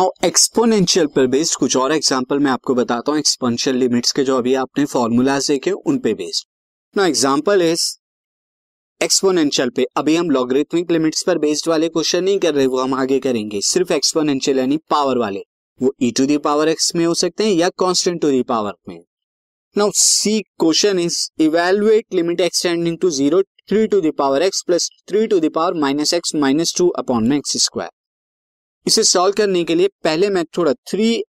Now exponential पर based कुछ और एग्जांपल मैं आपको बताता हूँ एक्सपोनेंशियल लिमिट्स के जो अभी आपने फॉर्मूलाज देखे, उन पे based now example is exponential पे अभी हम लॉगरिथमिक लिमिट्स पर बेस्ड वाले क्वेश्चन नहीं कर रहे, वो हम आगे करेंगे। सिर्फ़ एक्सपोनेंशियल यानी पावर वाले। वो e to the power x में हो सकते हैं या कॉन्स्टेंट टू दी पावर में। Now see question is evaluate limit extending to zero three to the power x plus three to the power minus x minus two upon में x square इसे solve करने के लिए पहले मैं थोड़ा three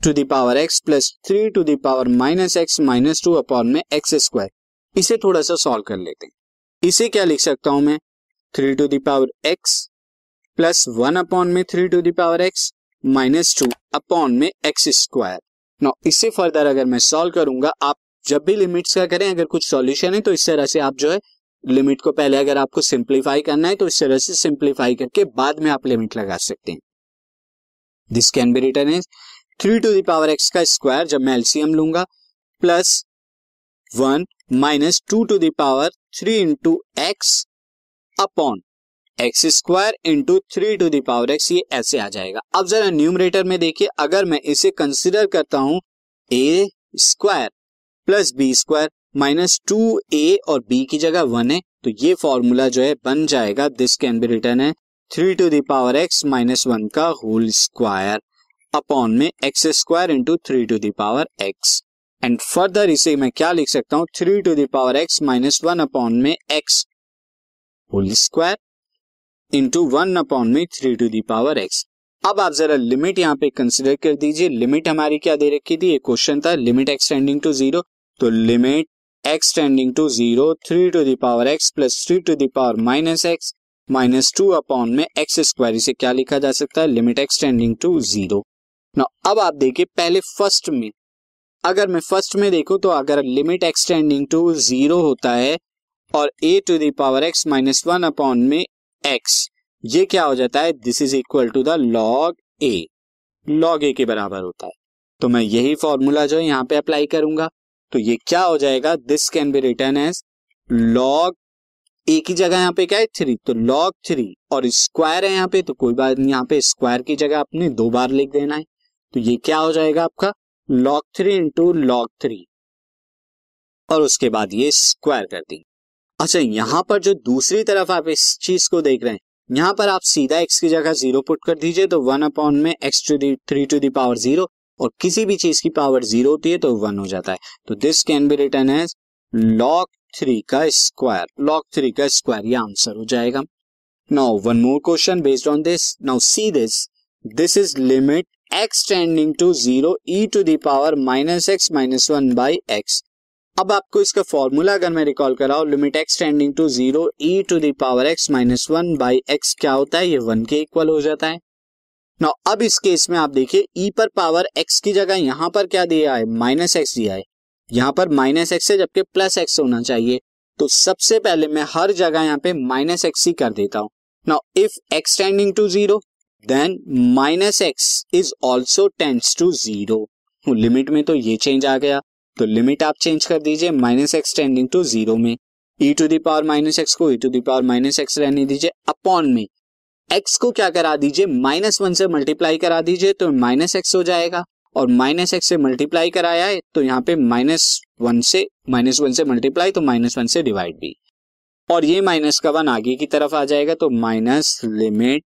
to the power x plus three to the power minus x minus two upon में x square इसे थोड़ा सा सॉल्व कर लेते हैं। इसे क्या लिख सकता हूँ मैं? Three to the power x plus one upon में three to the power x minus two upon में एक्स स्क्वायर नो इसे फर्दर अगर मैं सॉल्व करूँगा, आप जब भी लिमिट्स का करें, अगर कुछ सॉल्यूशन है तो इस तरह से आप जो है लिमिट को पहले अगर आपको सिंप्लीफाई करना है तो इस तरह से सिंप्लीफाई करके बाद में आप लिमिट लगा सकते हैं। This can be written as three to the power x का स्क्वायर जब मैं एलसीएम लूँगा plus one minus two to the power three into x upon x square into three to the power x ये ऐसे आ जाएगा। अब जरा numerator में देखिए, अगर मैं इसे कंसिडर करता हूँ a square plus b square minus two a और बी की जगह वन है तो ये फॉर्मूला जो है बन जाएगा। दिस कैन बी रिटर्न है three to the power x minus one का होल स्क्वायर अपॉन में x square into three to the power x. And further इसे मैं क्या लिख सकता हूँ? Three to the power x minus one upon में x whole square into one upon में three to the power x. अब आप जरा लिमिट यहाँ पे कंसिडर कर दीजिए। लिमिट हमारी क्या दे रखी थी? ये क्वेश्चन था, लिमिट एक्सटेंडिंग टू ज़ीरो तो limit extending to zero three to the power x plus three to the power minus x minus two upon में एक्स स्क्वायर, इसे क्या लिखा जा सकता है? Limit extending to zero. अब आप देखिए, पहले फ़र्स्ट में, अगर मैं फ़र्स्ट में देखूँ तो अगर लिमिट एक्सटेंडिंग टू ज़ीरो होता है और a to the power x minus one upon में एक्स ये क्या हो जाता है? This is equal to the log a log a के बराबर होता है। तो मैं यही फॉर्मूला जो है, यहाँ पे अप्लाई करूँगा। तो ये क्या हो जाएगा? This can be written as log a की जगह यहाँ पे क्या है? थ्री तो लॉग थ्री और स्क्वायर है यहाँ पे तो कोई बात नहीं, यहाँ पे स्क्वायर की जगह आपने दो बार लिख देना है। तो ये क्या हो जाएगा आपका? Log three into log three और उसके बाद ये स्क्वायर कर दी। अच्छा यहाँ पर जो दूसरी तरफ़ आप इस चीज़ को देख रहे हैं, यहाँ पर आप सीधा एक्स की जगह ज़ीरो पुट कर दीजिए तो वन अपॉन में x to the three to the power zero और किसी भी चीज़ की पावर ज़ीरो होती है तो वन हो जाता है। तो this can be written as log three का स्क्वायर लॉग थ्री का स्क्वायर ये आंसर हो जाएगा। Now one more question based on this now see this this is limit x tending to zero e to the power minus x minus one by x अब आपको इसका formula अगर मैं recall कराऊ limit x tending to zero e to the power x minus one by x क्या होता है? ये one के इक्वल हो जाता है। नाउ अब इस केस में आप देखिए ई पर पावर एक्स की जगह यहाँ पर क्या दिया है? माइनस एक्स दिया है। यहाँ पर माइनस एक्स है जबकि प्लस एक्स होना चाहिए। तो सबसे पहले मैं हर जगह यहाँ पे माइनस एक्स ही कर देता हूँ। Now if x tending to zero then minus x is also tends to zero limit में तो ये चेंज आ गया। तो लिमिट आप चेंज कर दीजिए minus x tending to zero में। E to the power minus x को e to the power minus x रहने दीजिए अपॉन में। एक्स को क्या करा दीजिए? माइनस वन से मल्टीप्लाई करा दीजिए तो माइनस एक्स हो जाएगा। और माइनस एक्स से मल्टीप्लाई कराया है तो यहाँ पे माइनस वन से, माइनस वन से मल्टीप्लाई तो माइनस वन से डिवाइड भी। और ये माइनस का वन आगे की तरफ़ आ जाएगा तो minus limit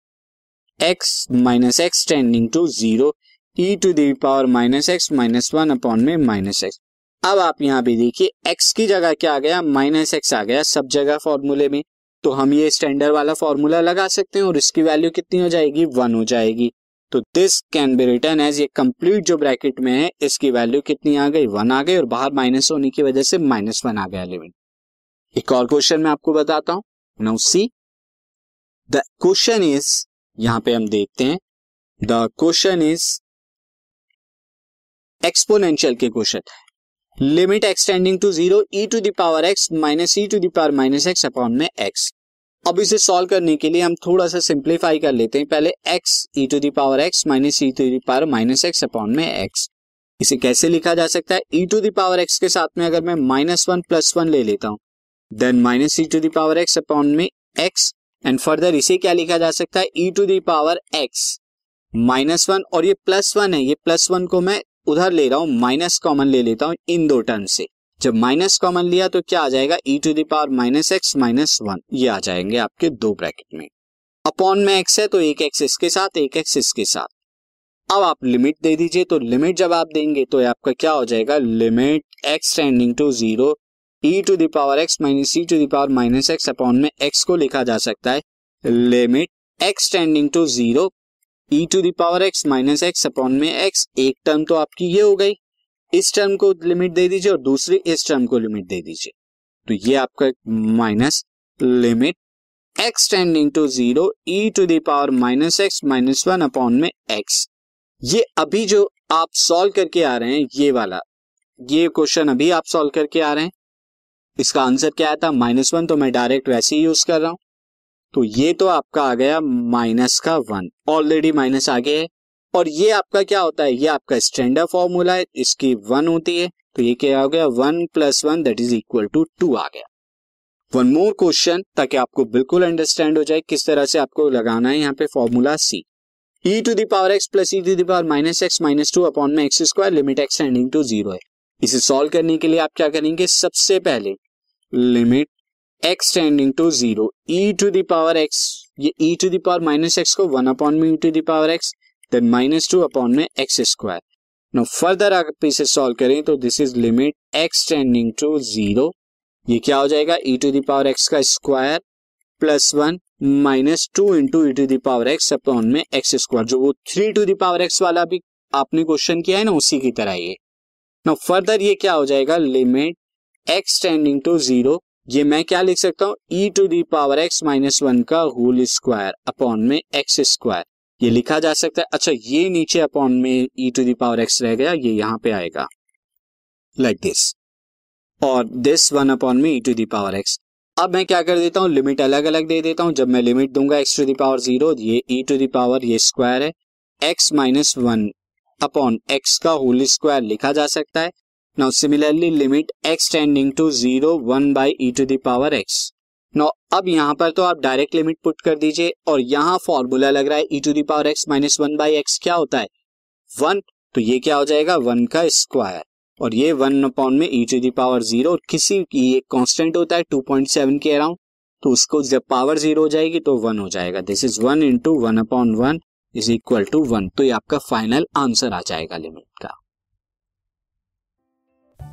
x minus x tending to zero e to the power minus x minus one upon में माइनस एक्स अब आप यहाँ पे देखिए एक्स की जगह क्या आ गया? माइनस एक्स आ गया सब जगह फॉर्मूले में। तो हम ये स्टैंडर्ड वाला फॉर्मूला लगा सकते हैं और इसकी वैल्यू कितनी हो जाएगी? वन हो जाएगी। तो this can be written as ये कंप्लीट जो ब्रैकेट में है, इसकी वैल्यू कितनी आ गई? वन आ गई और बाहर माइनस होने की वजह से माइनस वन आ गया लिमिट एक और क्वेश्चन मैं आपको बताता हूँ। Now see the question is यहाँ पे हम देखते हैं द क्वेश्चन इज़ एक्सपोनेंशियल के क्वेश्चन है। Limit x tending to zero e to the power x minus e to the power minus x upon में एक्स अब इसे सॉल्व करने के लिए हम थोड़ा सा सिंप्लीफाई कर लेते हैं। पहले x e to the power x minus e to the power minus x upon में x इसे कैसे लिखा जा सकता है? ई टू दावर एक्स के साथ में अगर मैं माइनस वन प्लस वन ले लेता हूँ then minus e to the power x upon में x एंड फर्दर इसे क्या लिखा जा सकता है? E to the power x minus one और ये प्लस वन है। ये प्लस वन को मैं उधर ले रहा हूँ माइनस कॉमन ले लेता हूँ इन दो टर्म से। जब माइनस कॉमन लिया तो क्या आ जाएगा? E to the power minus x minus one ये आ जाएँगे आपके दो ब्रैकेट में। अपॉन में एक्स है तो एक एक्स इसके साथ, एक एक्स इसके साथ। अब आप लिमिट दे दीजिए तो लिमिट जब आप देंगे तो आपका क्या हो जाएगा? Limit x tending to zero e to the power x minus e to the power minus x upon में एक्स को लिखा जा सकता है। Limit x tending to zero e to the power x minus x upon में x एक term तो आपकी ये हो गई। इस टर्म को लिमिट दे दीजिए और दूसरी इस टर्म को लिमिट दे दीजिए। तो ये आपका minus limit x tending to zero e to the power minus x minus one upon में एक्स ये अभी जो आप सॉल्व करके आ रहे हैं, ये वाला, ये क्वेश्चन अभी आप सॉल्व करके आ रहे हैं। इसका आंसर क्या आया था? माइनस वन तो मैं डायरेक्ट वैसे ही यूज़ कर रहा हूँ। तो ये तो आपका आ गया माइनस का वन ऑलरेडी माइनस आ गया है। और ये आपका क्या होता है? ये आपका स्टैंडर्ड फॉर्मूला है, इसकी वन होती है। तो ये क्या हो गया? One plus one that is equal to two आ गया। वन मोर क्वेश्चन ताकि आपको बिल्कुल अंडरस्टैंड हो जाए किस तरह से आपको लगाना है यहाँ पे formula see e to the power x plus e to the power minus x minus two upon में x square limit x tending to zero है। इसे सॉल्व करने के लिए आप क्या करेंगे? सबसे पहले limit x tending to zero e to the power x ये e to the power minus x को वन अपॉन में e to the power x then minus two upon में एक्स स्क्वायर नो फर्दर आप इसे solve करें तो this is limit x tending to zero ये क्या हो जाएगा? E to the power x का square plus one minus two into e to the power x upon में एक्स स्क्वायर जो वो थ्री टू दावर एक्स वाला भी आपने क्वेश्चन किया है ना, उसी की तरह ये. नो फर्दर ये क्या हो जाएगा? Limit x tending to zero ये मैं क्या लिख सकता हूँ? E to the power x minus one का होल स्क्वायर अपॉन में एक्स स्क्वायर ये लिखा जा सकता है। अच्छा ये नीचे अपॉन में e to the power x रह गया, ये यहाँ पे आएगा। लाइक like दिस और दिस वन अपॉन में e to the power x अब मैं क्या कर देता हूँ? लिमिट अलग अलग दे देता हूँ। जब मैं लिमिट दूँगा x to the power zero ये ई टू दी पावर ये स्क्वायर है। X minus one upon x का होल स्क्वायर लिखा जा सकता है। Now similarly limit x tending to zero one by e to the power x now अब यहाँ पर तो आप डायरेक्ट लिमिट पुट कर दीजिए और यहाँ फॉर्मूला लग रहा है e to the power x minus one by x क्या होता है? वन तो ये क्या हो जाएगा? वन का स्क्वायर और ये वन अपॉन में e to the power zero किसी की एक कांस्टेंट होता है टू पॉइंट सेवन के अराउंड तो उसको जब पावर ज़ीरो हो जाएगी तो वन हो जाएगा। This is one into one upon one is equal to one तो ये आपका फाइनल आंसर आ जाएगा लिमिट का।